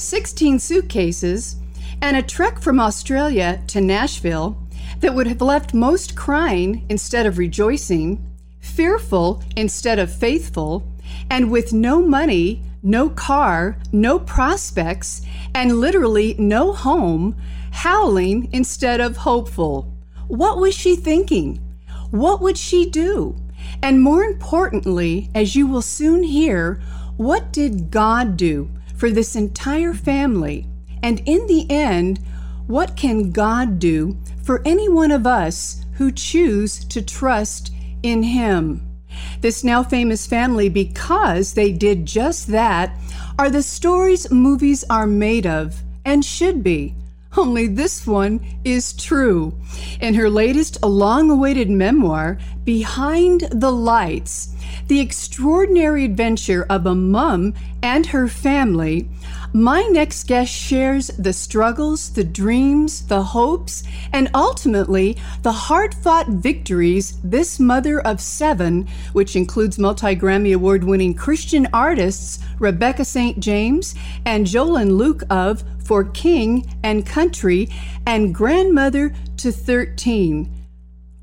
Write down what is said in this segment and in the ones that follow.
16 suitcases, and a trek from Australia to Nashville that would have left most crying instead of rejoicing, fearful instead of faithful, and with no money, no car, no prospects, and literally no home, howling instead of hopeful. What was she thinking? What would she do? And more importantly, as you will soon hear, what did God do for this entire family? And in the end, what can God do for any one of us who choose to trust in Him? This now famous family, because they did just that, are the stories movies are made of and should be. Only this one is true. In her latest long awaited memoir, Behind the Lights, the extraordinary adventure of a mum and her family, my next guest shares the struggles, the dreams, the hopes, and ultimately the hard fought victories this mother of seven, which includes multi Grammy Award winning Christian artists Rebecca St. James and Joel and Luke of For King and Country, and grandmother to 13.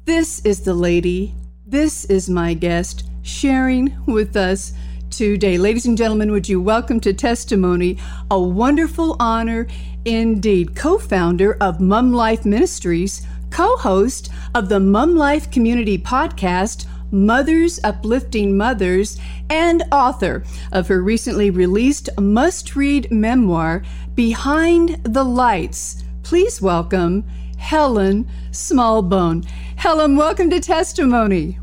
This is the lady, this is my guest, sharing with us today. Ladies and gentlemen, would you welcome to testimony a wonderful honor indeed, co founder of Mum Life Ministries, co host of the Mum Life Community Podcast. Mothers Uplifting Mothers, and author of her recently released must read memoir, Behind the Lights. Please welcome Helen Smallbone. Helen, welcome to Testimony.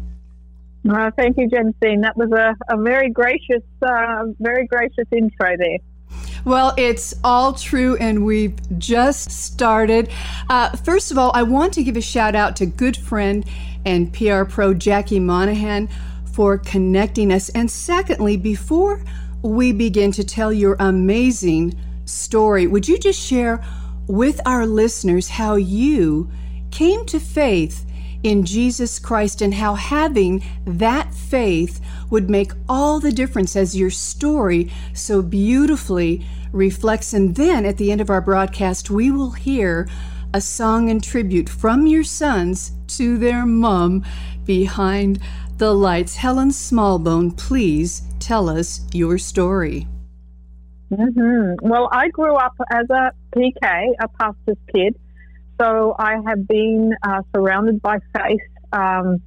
Uh, thank you, Jensine. That was a, a very gracious, uh, very gracious intro there. Well, it's all true, and we've just started. Uh, first of all, I want to give a shout out to good friend and PR pro Jackie Monahan for connecting us. And secondly, before we begin to tell your amazing story, would you just share with our listeners how you came to faith in Jesus Christ and how having that faith would make all the difference as your story so beautifully reflects. And then at the end of our broadcast, we will hear a song and tribute from your sons to their mom behind the lights. Helen Smallbone, please tell us your story. Mm-hmm. Well, I grew up as a PK, a pastor's kid. So I have been uh, surrounded by faith um,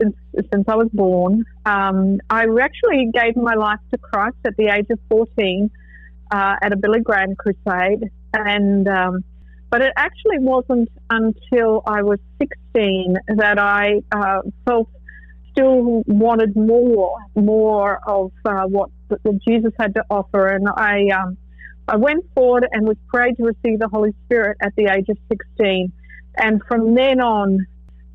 since since I was born. Um, I actually gave my life to Christ at the age of 14 uh, at a Billy Graham crusade, and um, but it actually wasn't until I was 16 that I uh, felt still wanted more, more of uh, what, what Jesus had to offer, and I um, I went forward and was prayed to receive the Holy Spirit at the age of 16. And from then on,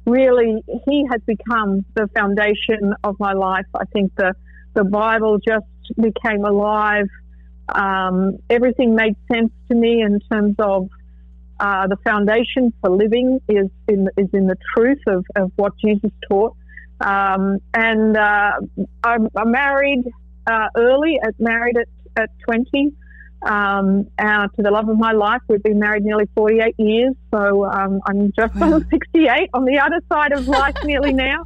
really, He has become the foundation of my life. I think the, the Bible just became alive. Um, everything made sense to me in terms of uh, the foundation for living is in, is in the truth of, of what Jesus taught. Um, and uh, I, I married uh, early, married at, at 20 um, uh, to the love of my life. We've been married nearly 48 years, so um, I'm just wow. on 68 on the other side of life nearly now.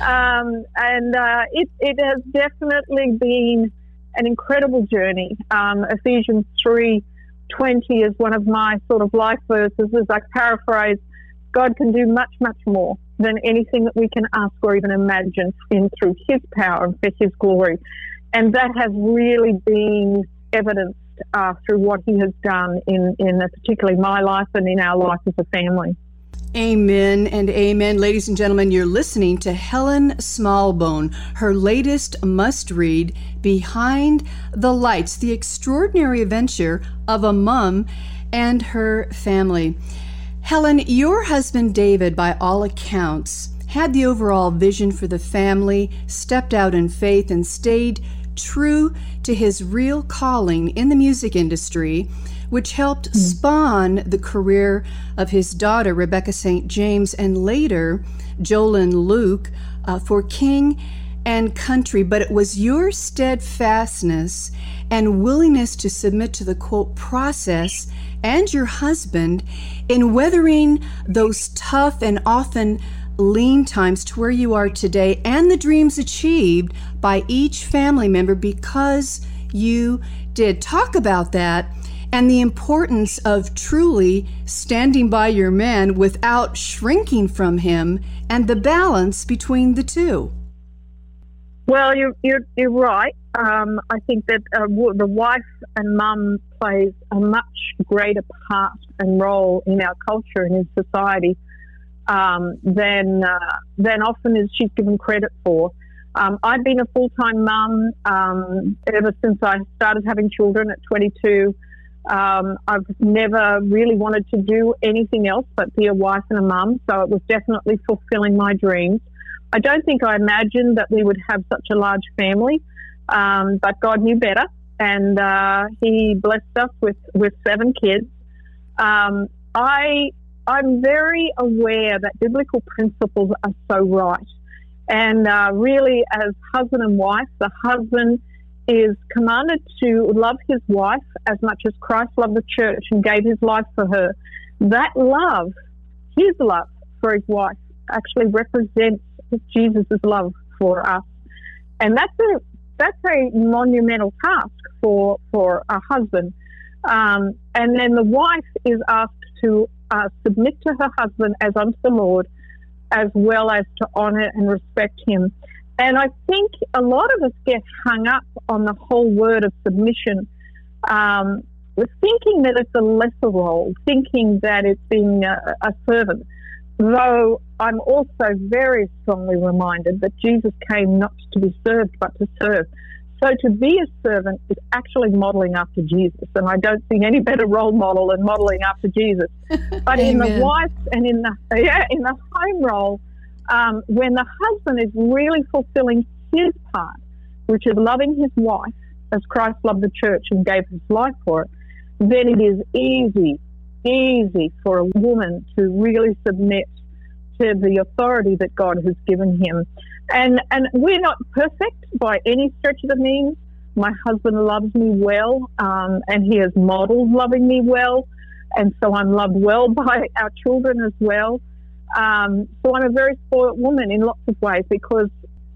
Um, and uh, it, it has definitely been an incredible journey. Um, Ephesians 3 20 is one of my sort of life verses as I paraphrase God can do much, much more than anything that we can ask or even imagine in through His power and for His glory. And that has really been evidence uh, through what He has done in, in particularly my life and in our life as a family. Amen and amen. Ladies and gentlemen, you're listening to Helen Smallbone, her latest must read, Behind the Lights The Extraordinary Adventure of a Mum and her family. Helen, your husband David, by all accounts, had the overall vision for the family, stepped out in faith, and stayed true to his real calling in the music industry, which helped mm. spawn the career of his daughter, Rebecca St. James, and later Joel and Luke uh, for King and Country. But it was your steadfastness and willingness to submit to the quote process and your husband in weathering those tough and often lean times to where you are today and the dreams achieved by each family member because you did. Talk about that and the importance of truly standing by your man without shrinking from him and the balance between the two. Well, you're, you're, you're right. Um, I think that uh, the wife and mum plays a much greater part and role in our culture and in society um, than uh, than often as she's given credit for. Um, I've been a full time mum um, ever since I started having children at 22. Um, I've never really wanted to do anything else but be a wife and a mum, so it was definitely fulfilling my dreams. I don't think I imagined that we would have such a large family, um, but God knew better, and uh, He blessed us with, with seven kids. Um, I I'm very aware that biblical principles are so right. And uh, really, as husband and wife, the husband is commanded to love his wife as much as Christ loved the church and gave his life for her. That love, his love for his wife, actually represents Jesus' love for us. And that's a that's a monumental task for for a husband. Um, and then the wife is asked to uh, submit to her husband as unto the Lord, as well as to honor and respect him. And I think a lot of us get hung up on the whole word of submission, um, thinking that it's a lesser role, thinking that it's being a, a servant. Though I'm also very strongly reminded that Jesus came not to be served, but to serve. So to be a servant is actually modeling after Jesus, and I don't see any better role model than modeling after Jesus. But in the wife and in the yeah in the home role, um, when the husband is really fulfilling his part, which is loving his wife as Christ loved the church and gave his life for it, then it is easy, easy for a woman to really submit to the authority that God has given him. And and we're not perfect by any stretch of the means. My husband loves me well, um, and he has modeled loving me well, and so I'm loved well by our children as well. Um, so I'm a very spoiled woman in lots of ways because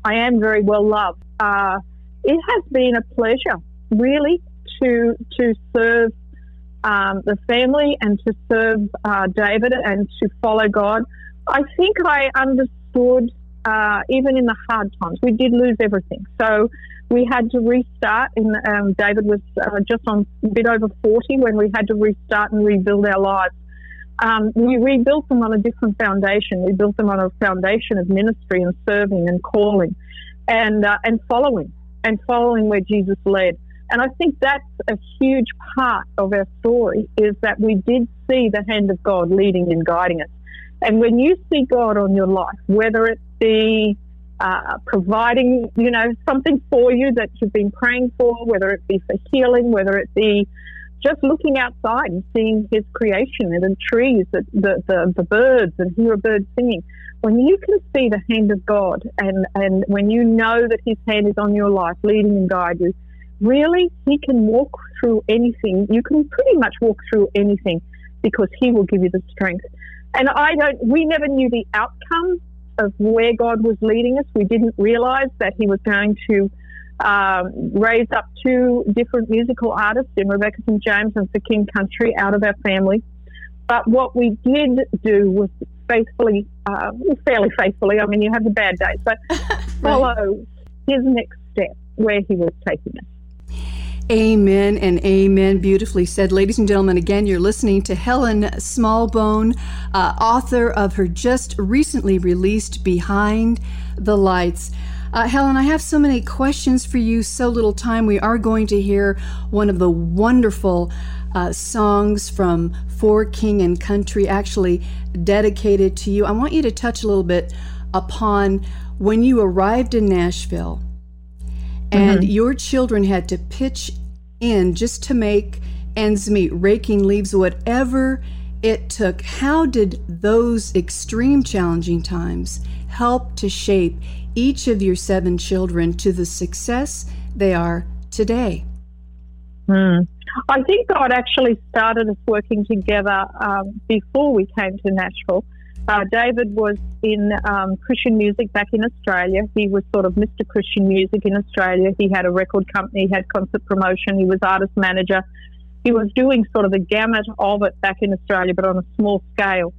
I am very well loved. Uh, it has been a pleasure, really, to to serve um, the family and to serve uh, David and to follow God. I think I understood uh, even in the hard times, we did lose everything. So we had to restart. And um, David was uh, just on a bit over 40 when we had to restart and rebuild our lives. Um, we rebuilt them on a different foundation. We built them on a foundation of ministry and serving and calling, and uh, and following and following where Jesus led. And I think that's a huge part of our story is that we did see the hand of God leading and guiding us. And when you see God on your life, whether it be uh, providing, you know, something for you that you've been praying for, whether it be for healing, whether it be just looking outside and seeing his creation and the trees, the, the, the, birds, and hear a bird singing. When you can see the hand of God and, and when you know that his hand is on your life, leading and guiding you, really, he can walk through anything. You can pretty much walk through anything because he will give you the strength. And I don't, we never knew the outcome of where God was leading us. We didn't realize that He was going to um, raise up two different musical artists in Rebecca St. James and for King Country out of our family. But what we did do was faithfully, uh, fairly faithfully, I mean, you have the bad days, but follow his next step where he was taking us. Amen and amen. Beautifully said. Ladies and gentlemen, again, you're listening to Helen Smallbone, uh, author of her just recently released Behind the Lights. Uh, Helen, I have so many questions for you, so little time. We are going to hear one of the wonderful uh, songs from For King and Country, actually dedicated to you. I want you to touch a little bit upon when you arrived in Nashville and mm-hmm. your children had to pitch in just to make ends meet, raking leaves, whatever it took. How did those extreme challenging times help to shape each of your seven children to the success they are today? Mm. I think God actually started us working together um, before we came to Nashville. Uh, David was in um, Christian music back in Australia. He was sort of Mr. Christian music in Australia. He had a record company, he had concert promotion, he was artist manager. He was doing sort of the gamut of it back in Australia, but on a small scale.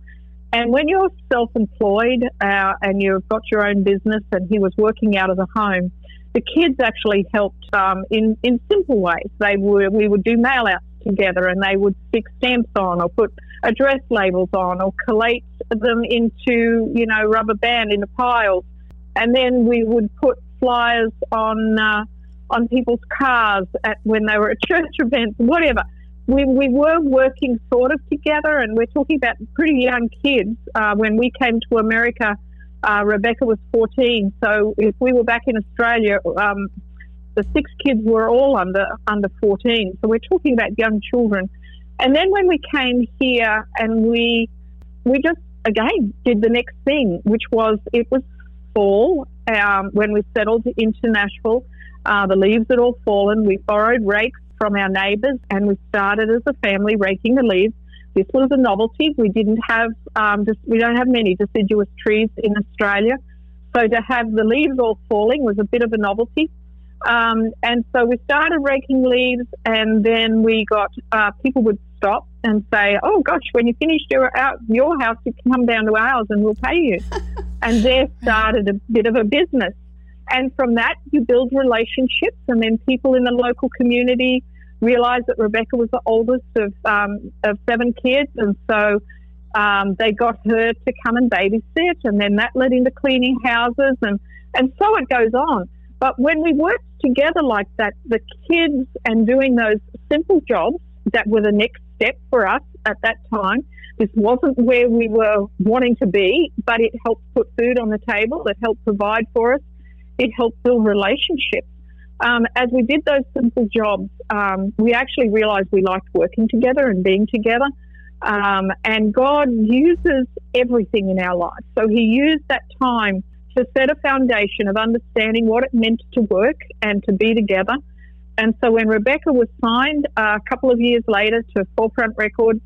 And when you're self employed uh, and you've got your own business, and he was working out of the home, the kids actually helped um, in, in simple ways. They would, we would do mail outs together and they would stick stamps on or put address labels on or collate them into, you know, rubber band into piles. And then we would put flyers on uh, on people's cars at when they were at church events, whatever. We, we were working sort of together, and we're talking about pretty young kids. Uh, when we came to America, uh, Rebecca was 14. So if we were back in Australia, um, the six kids were all under under 14. So we're talking about young children. And then when we came here and we we just again did the next thing, which was it was fall um, when we settled into Nashville. Uh, the leaves had all fallen. We borrowed rakes from our neighbours and we started as a family raking the leaves. This was a novelty. We didn't have um, just, we don't have many deciduous trees in Australia, so to have the leaves all falling was a bit of a novelty. Um, and so we started raking leaves, and then we got uh, people would stop and say, "Oh gosh, when you finish your out your house, you can come down to ours, and we'll pay you." and there started a bit of a business. And from that, you build relationships, and then people in the local community realized that Rebecca was the oldest of um, of seven kids, and so um, they got her to come and babysit, and then that led into cleaning houses, and and so it goes on. But when we worked together like that, the kids and doing those simple jobs that were the next step for us at that time, this wasn't where we were wanting to be, but it helped put food on the table, it helped provide for us, it helped build relationships. Um, as we did those simple jobs, um, we actually realized we liked working together and being together. Um, and God uses everything in our lives. So He used that time to set a foundation of understanding what it meant to work and to be together. And so when Rebecca was signed uh, a couple of years later to Forefront Records,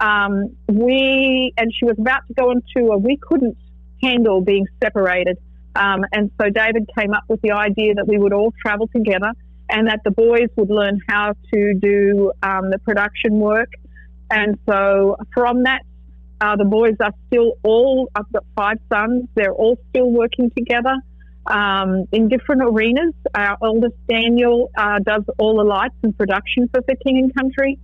um, we and she was about to go on tour. We couldn't handle being separated, um, and so David came up with the idea that we would all travel together and that the boys would learn how to do um, the production work. And so from that uh, the boys are still all, I've got five sons, they're all still working together um, in different arenas. Our eldest Daniel, uh, does all the lights and production for the King and Country.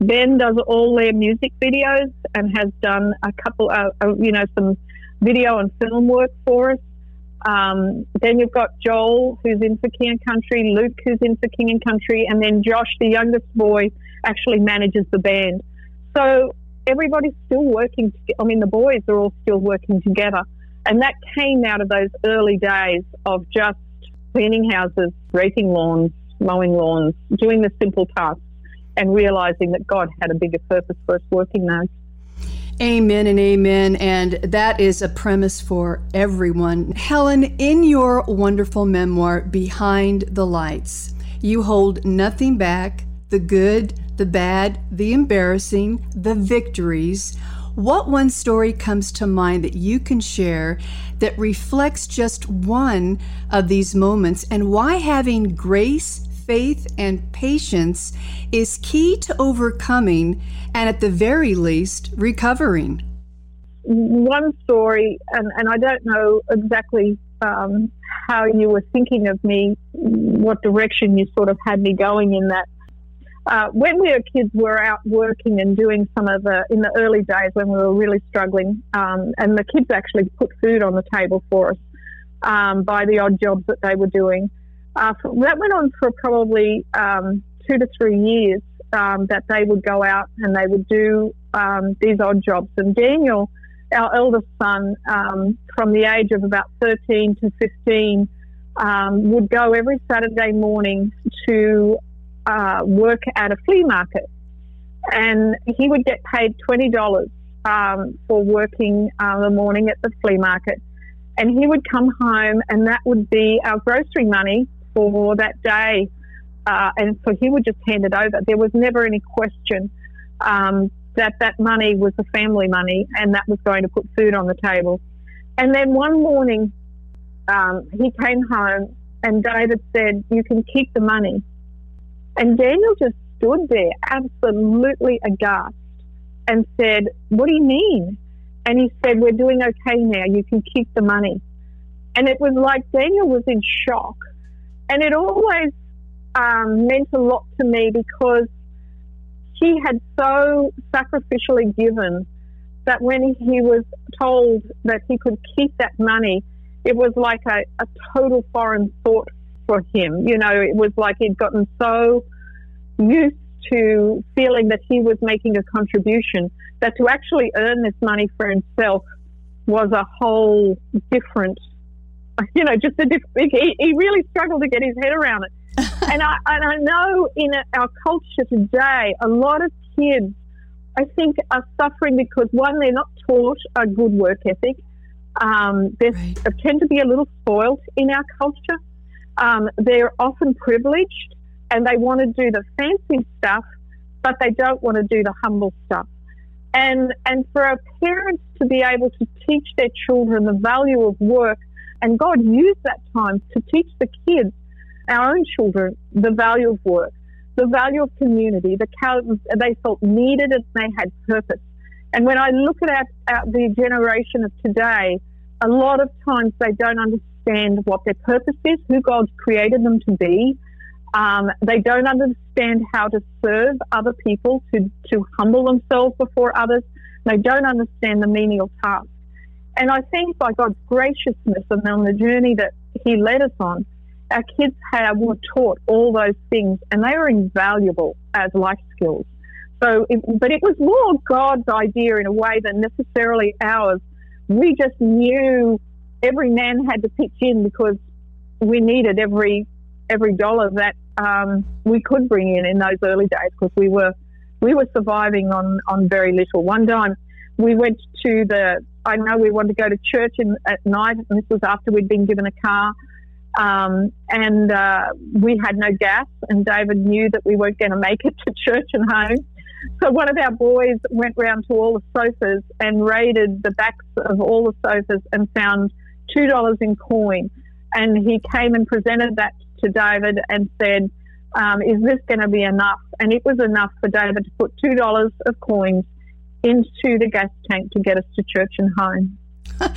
Ben does all their music videos and has done a couple, of, uh, you know, some video and film work for us. Um, then you've got Joel, who's in for King and Country, Luke, who's in for King and Country, and then Josh, the youngest boy, actually manages the band. So everybody's still working. I mean, the boys are all still working together. And that came out of those early days of just cleaning houses, raking lawns, mowing lawns, doing the simple tasks, and realizing that God had a bigger purpose for us working those. Amen and amen. And that is a premise for everyone. Helen, in your wonderful memoir, Behind the Lights, you hold nothing back the good, the bad, the embarrassing, the victories. What one story comes to mind that you can share that reflects just one of these moments and why having grace, faith, and patience is key to overcoming and at the very least recovering? One story, and, and I don't know exactly um, how you were thinking of me, what direction you sort of had me going in that uh, when we were kids, we were out working and doing some of the, in the early days when we were really struggling, um, and the kids actually put food on the table for us. um, by the odd jobs that they were doing. Uh, that went on for probably um, two to three years um, that they would go out and they would do um, these odd jobs. And Daniel, our eldest son, um, from the age of about 13 to 15, um, would go every Saturday morning to uh, work at a flea market. And he would get paid $20 um, for working uh, the morning at the flea market. And he would come home, and that would be our grocery money for that day. Uh, and so he would just hand it over. There was never any question um, that that money was the family money and that was going to put food on the table. And then one morning, um, he came home and David said, You can keep the money. And Daniel just stood there, absolutely aghast, and said, What do you mean? And he said, We're doing okay now. You can keep the money. And it was like Daniel was in shock. And it always um, meant a lot to me because he had so sacrificially given that when he was told that he could keep that money, it was like a, a total foreign thought for him. You know, it was like he'd gotten so used to feeling that he was making a contribution that to actually earn this money for himself was a whole different, you know, just a different, he, he really struggled to get his head around it. and, I, and I know in our culture today, a lot of kids, I think, are suffering because one, they're not taught a good work ethic. Um, they right. tend to be a little spoiled in our culture. Um, they're often privileged and they want to do the fancy stuff, but they don't want to do the humble stuff. And and for our parents to be able to teach their children the value of work, and God used that time to teach the kids, our own children, the value of work, the value of community. The they felt needed and they had purpose. And when I look at our, the generation of today, a lot of times they don't understand what their purpose is, who God's created them to be, um, they don't understand how to serve other people, to, to humble themselves before others. They don't understand the menial task. And I think by God's graciousness and on the journey that He led us on, our kids have were taught all those things, and they are invaluable as life skills. So, it, but it was more God's idea in a way than necessarily ours. We just knew every man had to pitch in because we needed every every dollar that um, we could bring in in those early days because we were we were surviving on on very little. One time we went to the I know we wanted to go to church in, at night, and this was after we'd been given a car. Um, and uh, we had no gas, and David knew that we weren't going to make it to church and home. So one of our boys went round to all the sofas and raided the backs of all the sofas and found two dollars in coin. And he came and presented that to David and said, um, Is this going to be enough? And it was enough for David to put $2 of coins into the gas tank to get us to church and home.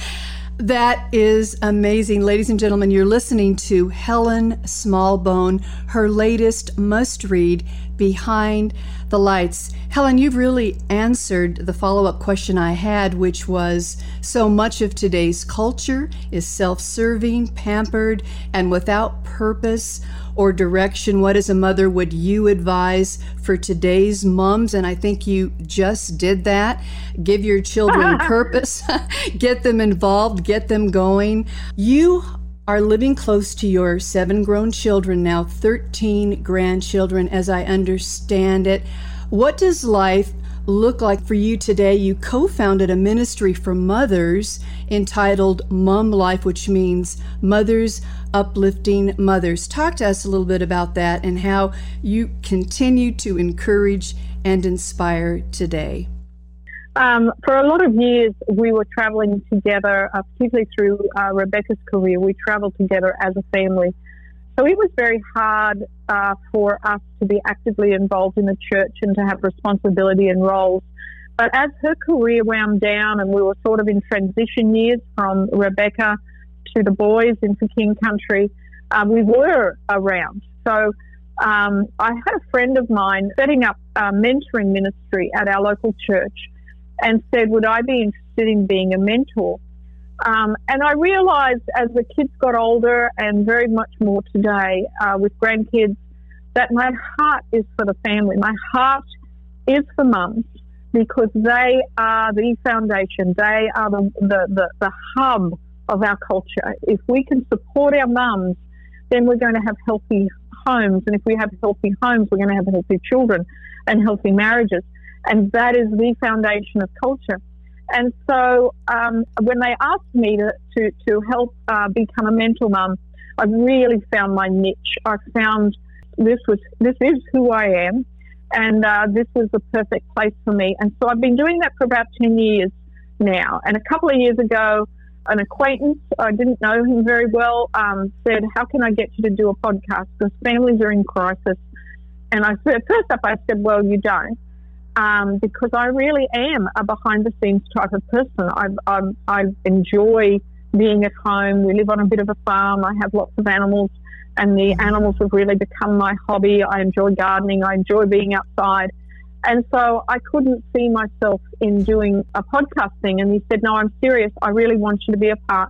That is amazing. Ladies and gentlemen, you're listening to Helen Smallbone, her latest must read, Behind the Lights. Helen, you've really answered the follow up question I had, which was so much of today's culture is self serving, pampered, and without purpose or direction. What, as a mother, would you advise for today's moms? And I think you just did that. Give your children purpose, get them involved, get them going. You are living close to your seven grown children now, 13 grandchildren, as I understand it. What does life look like for you today? You co founded a ministry for mothers entitled Mom Life, which means Mothers Uplifting Mothers. Talk to us a little bit about that and how you continue to encourage and inspire today. Um, for a lot of years, we were traveling together, uh, particularly through uh, Rebecca's career. We traveled together as a family. So it was very hard uh, for us to be actively involved in the church and to have responsibility and roles. But as her career wound down and we were sort of in transition years from Rebecca to the boys into King Country, uh, we were around. So um, I had a friend of mine setting up a mentoring ministry at our local church and said, Would I be interested in being a mentor? Um, and I realized as the kids got older and very much more today uh, with grandkids that my heart is for the family. My heart is for mums because they are the foundation. They are the, the, the, the hub of our culture. If we can support our mums, then we're going to have healthy homes. And if we have healthy homes, we're going to have healthy children and healthy marriages. And that is the foundation of culture. And so um, when they asked me to, to, to help uh, become a mentor mum, I really found my niche. I found this was this is who I am, and uh, this was the perfect place for me. And so I've been doing that for about ten years now. And a couple of years ago, an acquaintance, I didn't know him very well, um, said, "How can I get you to do a podcast? Because families are in crisis." And I said, first up, I said, "Well, you don't." Um, because I really am a behind the scenes type of person. I, I, I enjoy being at home. We live on a bit of a farm. I have lots of animals and the animals have really become my hobby. I enjoy gardening. I enjoy being outside. And so I couldn't see myself in doing a podcasting. And he said, No, I'm serious. I really want you to be a part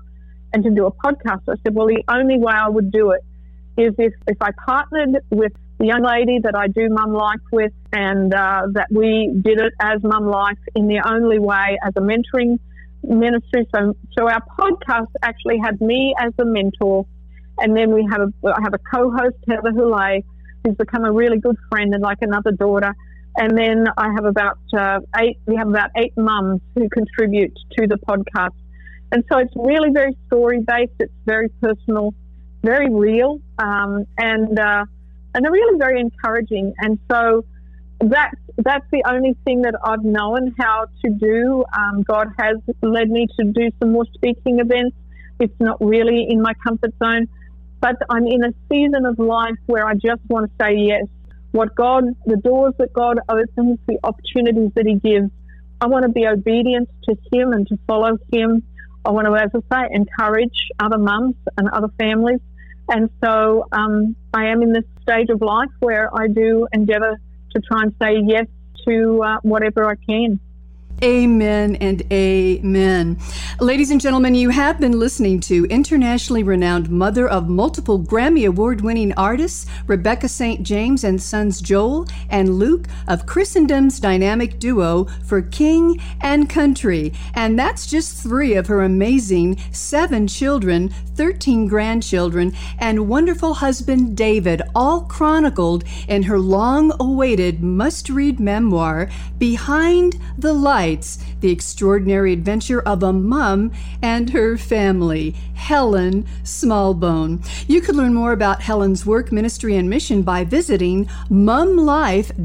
and to do a podcast. I said, Well, the only way I would do it is if, if I partnered with the young lady that I do Mum Life with and uh, that we did it as Mum Life in the only way as a mentoring ministry. So, so our podcast actually had me as the mentor and then we have a, I have a co-host, Heather Houlet, who's become a really good friend and like another daughter. And then I have about uh, eight, we have about eight mums who contribute to the podcast. And so it's really very story based. It's very personal, very real, um, and, uh, and they're really very encouraging. And so that's, that's the only thing that I've known how to do. Um, God has led me to do some more speaking events. It's not really in my comfort zone but I'm in a season of life where I just want to say yes. What God, the doors that God opens, the opportunities that He gives, I want to be obedient to Him and to follow Him. I want to, as I say, encourage other mums and other families. And so um, I am in this stage of life where I do endeavor to try and say yes to uh, whatever I can. Amen and amen. Ladies and gentlemen, you have been listening to internationally renowned mother of multiple Grammy Award winning artists, Rebecca St. James and sons Joel and Luke of Christendom's dynamic duo for King and Country. And that's just three of her amazing seven children, 13 grandchildren, and wonderful husband David, all chronicled in her long awaited must read memoir, Behind the Light the extraordinary adventure of a mum and her family, Helen Smallbone. You can learn more about Helen's work, ministry, and mission by visiting mumlife.org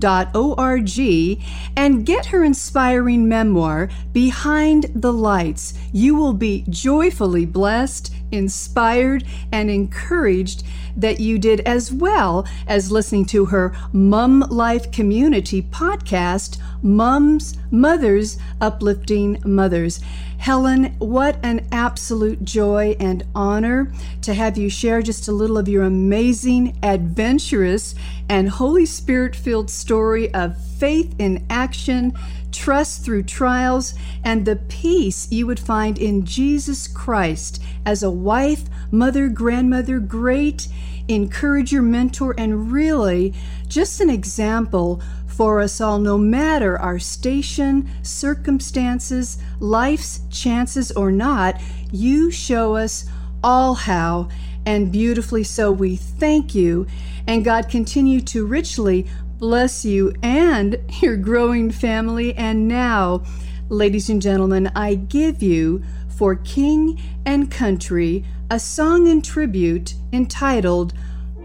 and get her inspiring memoir, Behind the Lights. You will be joyfully blessed, inspired, and encouraged that you did, as well as listening to her Mum Life Community podcast, Mums, Mothers, Uplifting Mothers. Helen, what an absolute joy and honor to have you share just a little of your amazing, adventurous, and Holy Spirit filled story of faith in action, trust through trials, and the peace you would find in Jesus Christ as a wife, mother, grandmother, great encourager, mentor, and really just an example for us all, no matter our station, circumstances, life's chances or not. You show us all how, and beautifully so. We thank you, and God continue to richly bless you and your growing family. And now, ladies and gentlemen, I give you for King and Country a song in tribute entitled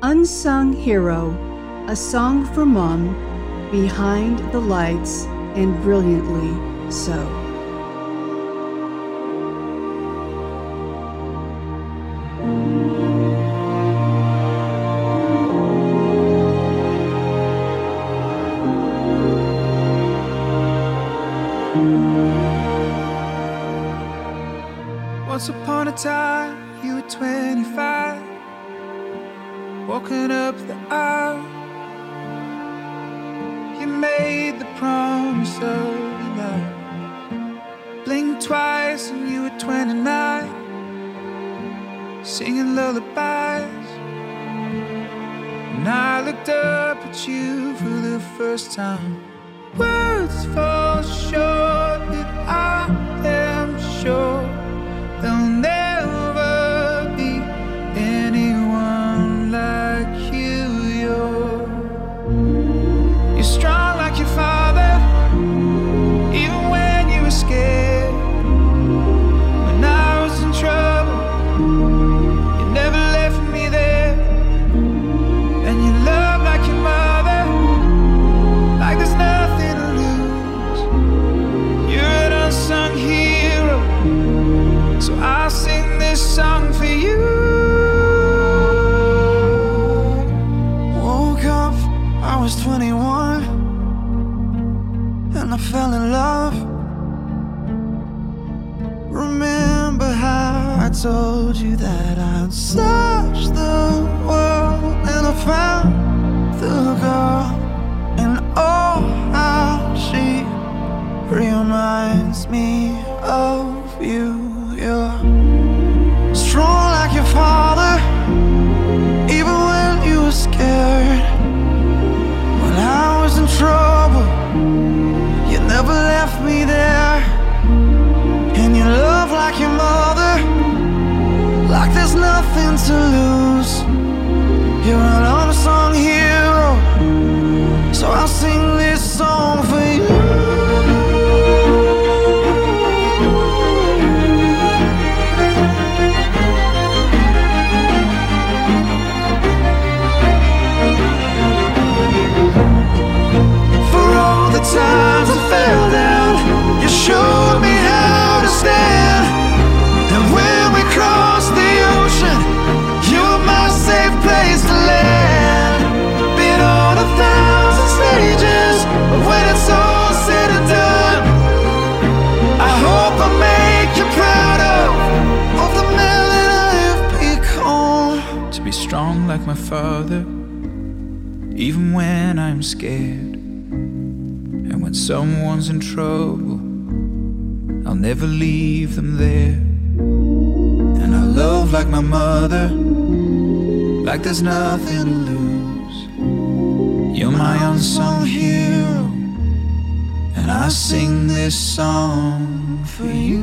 Unsung Hero, a song for Mom behind the lights and brilliantly so. Once upon a time, you were 25, walking up the aisle made the promise of love. Blink twice and you were 29, singing lullabies. And I looked up at you for the first time. Words fall short, but I am sure told you that I'd search the world and I found the girl, and oh, how she reminds me of you. You're strong like your father, nothing to lose. You're an unsung hero, so I'll sing I'm scared. And when someone's in trouble, I'll never leave them there. And I love like my mother, like there's nothing to lose. You're my unsung hero, and I sing this song for you.